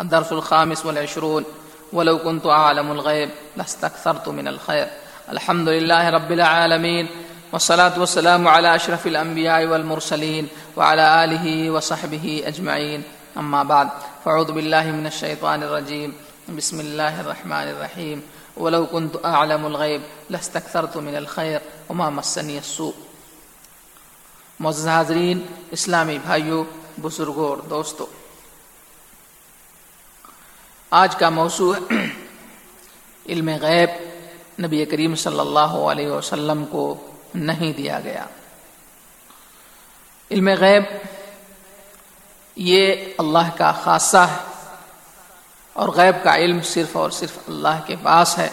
الدرس الخامس والعشرون. ولو كنت أعلم الغيب لاستكثرت من الخير. الحمد لله رب العالمين، والصلاة والسلام على أشرف الأنبياء والمرسلين وعلى آله وصحبه أجمعين. أما بعد، فأعوذ بالله من الشيطان الرجيم. بسم الله الرحمن الرحيم. ولو كنت أعلم الغيب لاستكثرت من الخير. وما مسني السوء. معزز حاضرین، اسلامی بھائیوں بزرگوں اور دوستوں آج کا موضوع ہے علم غیب۔ نبی کریم صلی اللہ علیہ وسلم کو نہیں دیا گیا۔ علم غیب یہ اللہ کا خاصہ ہے اور غیب کا علم صرف اور صرف اللہ کے پاس ہے۔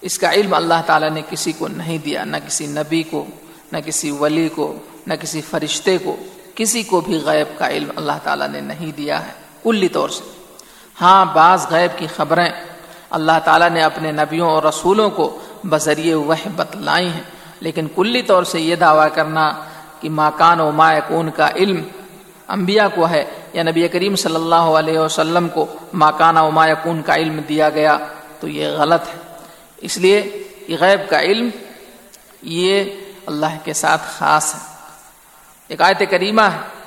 اس کا علم اللہ تعالیٰ نے کسی کو نہیں دیا، نہ کسی نبی کو، نہ کسی ولی کو، نہ کسی فرشتے کو، کسی کو بھی غیب کا علم اللہ تعالیٰ نے نہیں دیا ہے۔ کلی طور سے۔ ہاں بعض غیب کی خبریں۔ اللہ تعالیٰ نے اپنے نبیوں اور رسولوں کو بذریعے وہ بتلائی ہیں۔ لیکن کلی طور سے یہ دعویٰ کرنا کہ ماکان و ماکون کا علم انبیاء کو ہے یا نبی کریم صلی اللہ علیہ وسلم کو ماکان و مایکون کا علم دیا گیا تو یہ غلط ہے۔ اس لیے کہ غیب کا علم یہ اللہ کے ساتھ خاص ہے۔ ایک آیت کریمہ ہے۔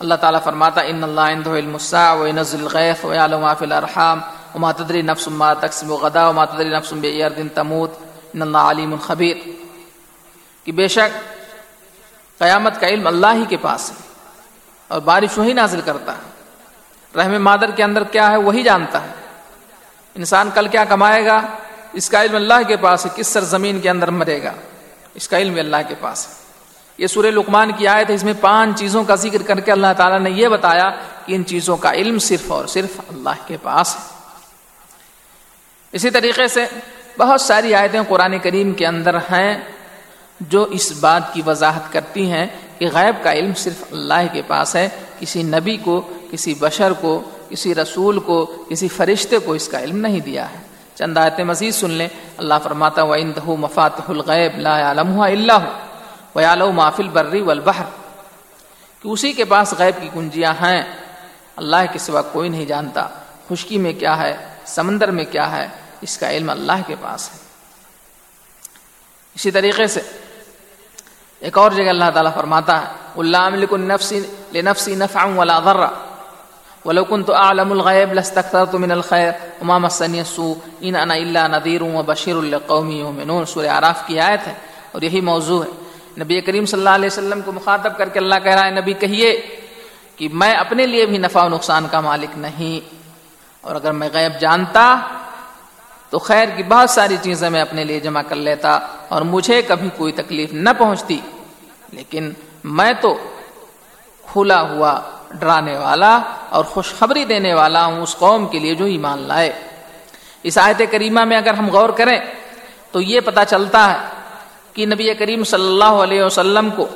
اللہ تعالیٰ فرماتا ان اللہ عنده علم الساعة وينزل الغيث ويعلم ما في الارحام وما تدري نفس ما تكسب غدا وما تدري نفس بأي ارض تموت ان اللہ علیم خبیر کہ بے شک قیامت کا علم اللہ ہی کے پاس ہے اور بارش وہی نازل کرتا ہے۔ رحم مادر کے اندر کیا ہے وہی جانتا ہے۔ انسان کل کیا کمائے گا؟ اس کا علم اللہ کے پاس ہے، کس سرزمین کے اندر مرے گا؟ اس کا علم اللہ کے پاس ہے۔ یہ سورہ لقمان کی آیت ہے، اس میں پانچ چیزوں کا ذکر کر کے اللہ تعالیٰ نے یہ بتایا کہ ان چیزوں کا علم صرف اور صرف اللہ کے پاس ہے۔ اسی طریقے سے بہت ساری آیتیں قرآن کریم کے اندر ہیں جو اس بات کی وضاحت کرتی ہیں کہ غیب کا علم صرف اللہ کے پاس ہے، کسی نبی کو، کسی بشر کو، کسی رسول کو، کسی فرشتے کو اس کا علم نہیں دیا ہے۔ چند آیتیں مزید سن لیں۔ اللہ فرماتا و اندہ مفات الغیب لا علم اللہ و عالو محفل برری والبحر کہ اسی کے پاس غیب کی کنجیاں ہیں۔ اللہ کے سوا کوئی نہیں جانتا۔ خشکی میں کیا ہے؟ سمندر میں کیا ہے؟ اس کا علم اللہ کے پاس ہے۔ اسی طریقے سے ایک اور جگہ اللہ تعالیٰ فرماتا ہے اللہ النفسی لنفسی نفعا ولا ضرا ولو كنت اعلم الغيب لاستكثرت من الخير وما مسني السوء ان انا الا نذير وبشير لقوم يؤمنون۔ سورہ اعراف کی آیت ہے اور یہی موضوع ہے۔ نبی کریم صلی اللہ علیہ وسلم کو مخاطب کر کے اللہ کہہ رہا ہے، نبی کہیے کہ میں اپنے لیے بھی نفع و نقصان کا مالک نہیں، اور اگر میں غیب جانتا تو خیر کی بہت ساری چیزیں میں اپنے لیے جمع کر لیتا اور مجھے کبھی کوئی تکلیف نہ پہنچتی، لیکن میں تو کھلا ہوا، ڈرانے والا اور خوشخبری دینے والا ہوں، اس قوم کے لیے جو ایمان لائے۔ اس آیت کریمہ میں اگر ہم غور کریں تو یہ پتہ چلتا ہے کہ نبی کریم صلی اللہ علیہ وسلم کو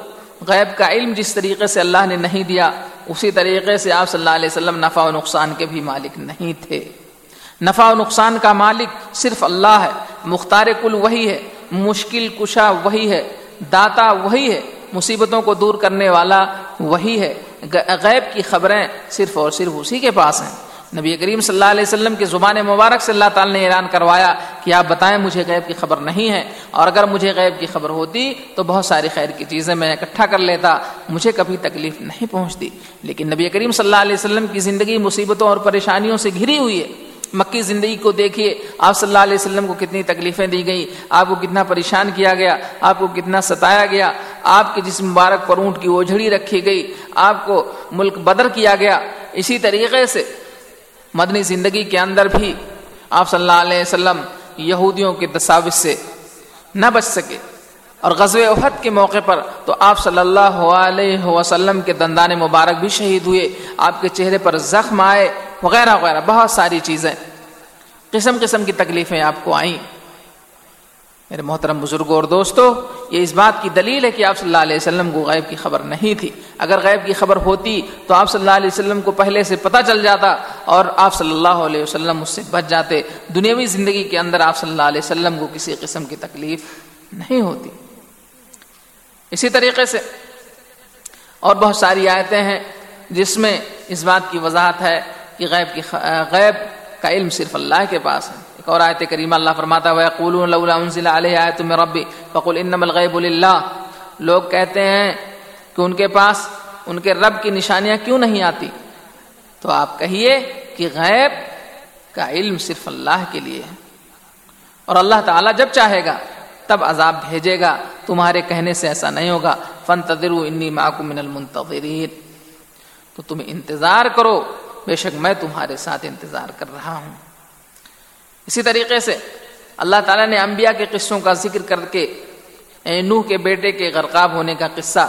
غیب کا علم جس طریقے سے اللہ نے نہیں دیا، اسی طریقے سے آپ صلی اللہ علیہ وسلم نفع و نقصان کے بھی مالک نہیں تھے۔ نفع و نقصان کا مالک صرف اللہ ہے، مختار کل وہی ہے، مشکل کشا وہی ہے، داتا وہی ہے، مصیبتوں کو دور کرنے والا وہی ہے۔ غیب کی خبریں صرف اور صرف اسی کے پاس ہیں۔ نبی کریم صلی اللہ علیہ وسلم کی زبان مبارک سے اللہ تعالی نے اعلان کروایا کہ آپ بتائیں مجھے غیب کی خبر نہیں ہے اور اگر مجھے غیب کی خبر ہوتی تو بہت ساری خیر کی چیزیں میں اکٹھا کر لیتا، مجھے کبھی تکلیف نہیں پہنچتی۔ لیکن نبی کریم صلی اللہ علیہ وسلم کی زندگی مصیبتوں اور پریشانیوں سے گھری ہوئی ہے۔ مکی زندگی کو دیکھیے، آپ صلی اللہ علیہ وسلم کو کتنی تکلیفیں دی گئی آپ کو کتنا پریشان کیا گیا، آپ کو کتنا ستایا گیا، آپ کے جس مبارک پر اونٹ کی اوجھڑی رکھی گئی، آپ کو ملک بدر کیا گیا۔ اسی طریقے سے مدنی زندگی کے اندر بھی آپ صلی اللہ علیہ وسلم یہودیوں کے تصاوش سے نہ بچ سکے۔ اور غزو احد کے موقع پر تو آپ صلی اللہ علیہ وسلم کے دندان مبارک بھی شہید ہوئے۔ آپ کے چہرے پر زخم آئے، وغیرہ وغیرہ، بہت ساری چیزیں۔ قسم قسم کی تکلیفیں آپ کو آئیں۔ میرے محترم بزرگوں اور دوستو یہ اس بات کی دلیل ہے کہ آپ صلی اللہ علیہ وسلم کو غیب کی خبر نہیں تھی۔ اگر غیب کی خبر ہوتی تو آپ صلی اللہ علیہ وسلم کو پہلے سے پتہ چل جاتا اور آپ صلی اللہ علیہ وسلم اس سے بچ جاتے۔ دنیاوی زندگی کے اندر آپ صلی اللہ علیہ وسلم کو کسی قسم کی تکلیف نہیں ہوتی۔ اسی طریقے سے اور بہت ساری آیتیں ہیں جس میں اس بات کی وضاحت ہے کہ غیب کی غیب کا علم صرف اللہ کے پاس ہے۔ ایک اور آیت کریمہ اللہ فرماتا ہے قولون لولا انزل علیہ آیت من ربی فقل انما الغیب للہ لوگ کہتے ہیں کہ ان کے پاس ان کے رب کی نشانیاں کیوں نہیں آتی؟ تو آپ کہیے کہ غیب کا علم صرف اللہ کے لیے ہے۔ اور اللہ تعالیٰ جب چاہے گا، تب عذاب بھیجے گا۔ تمہارے کہنے سے ایسا نہیں ہوگا۔ فن تدرو انی معکم من المنتظرین تو تم انتظار کرو بے شک میں تمہارے ساتھ انتظار کر رہا ہوں۔ اسی طریقے سے اللہ تعالیٰ نے انبیاء کے قصوں کا ذکر کر کے یعنی نوح کے بیٹے کے غرقاب ہونے کا قصہ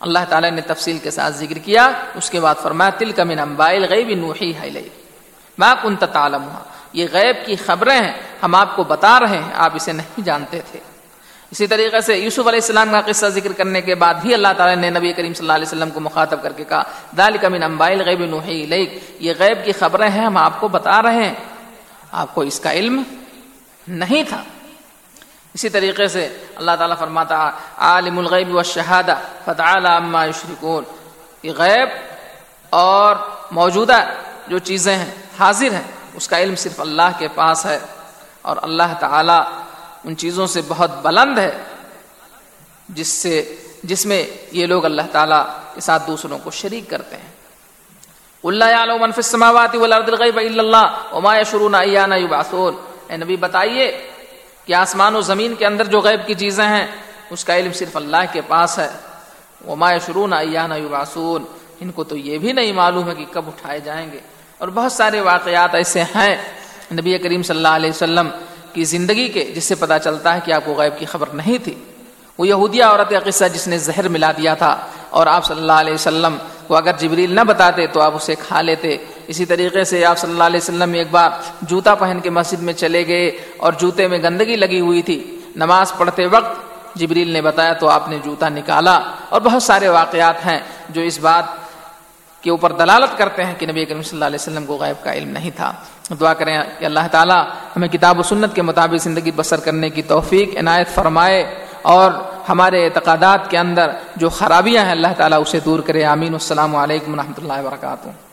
اللہ تعالیٰ نے تفصیل کے ساتھ ذکر کیا۔ اس کے بعد فرمایا تل کا من امبائل غیب نوحی ہے ماں کن تعلم یہ غیب کی خبریں ہیں، ہم آپ کو بتا رہے ہیں، آپ اسے نہیں جانتے تھے۔ اسی طریقے سے یوسف علیہ السلام کا قصہ ذکر کرنے کے بعد بھی اللہ تعالیٰ نے نبی کریم صلی اللہ علیہ وسلم کو مخاطب کر کے کہا دال کمن امبائل غیب نوحی لیک یہ غیب کی خبریں ہیں، ہم آپ کو بتا رہے ہیں۔ آپ کو اس کا علم نہیں تھا۔ اسی طریقے سے اللہ تعالیٰ فرماتا، عالم الغیب و شہادہ فتح یشرکون۔ یہ غیب اور موجودہ جو چیزیں ہیں، حاضر ہیں، اس کا علم صرف اللہ کے پاس ہے۔ اور اللہ تعالیٰ ان چیزوں سے بہت بلند ہے، جس سے، جس میں یہ لوگ اللہ تعالیٰ کے ساتھ دوسروں کو شریک کرتے ہیں۔ اللہ منف السماوات والارض الغیب الا اللہ وما يشرون ایانا یبعثون اے نبی بتائیے، کہ آسمان و زمین کے اندر جو غیب کی چیزیں ہیں، اس کا علم صرف اللہ کے پاس ہے۔ وما يشرون ایانا یبعثون ان کو تو یہ بھی نہیں معلوم ہے کہ کب اٹھائے جائیں گے۔ اور بہت سارے واقعات ایسے ہیں۔ نبی کریم صلی اللہ علیہ وسلم کی زندگی کے جس سے پتا چلتا ہے کہ آپ کو غیب کی خبر نہیں تھی۔ وہ یہودیہ عورت قصہ جس نے زہر ملا دیا تھا اور آپ صلی اللہ علیہ وسلم کو اگر جبریل نہ بتاتے تو آپ اسے کھا لیتے۔ اسی طریقے سے آپ صلی اللہ علیہ وسلم ایک بار جوتا پہن کے مسجد میں چلے گئے اور جوتے میں گندگی لگی ہوئی تھی۔ نماز پڑھتے وقت جبریل نے بتایا تو آپ نے جوتا نکالا اور بہت سارے واقعات ہیں جو اس بات کے اوپر دلالت کرتے ہیں کہ نبی کریم صلی اللہ علیہ وسلم کو غیب کا علم نہیں تھا۔ دعا کریں کہ اللہ تعالیٰ ہمیں کتاب و سنت کے مطابق زندگی بسر کرنے کی توفیق، عنایت فرمائے اور ہمارے اعتقادات کے اندر جو خرابیاں ہیں، اللہ تعالیٰ اسے دور کرے۔ آمین۔ السلام علیکم و رحمۃ اللہ وبرکاتہ۔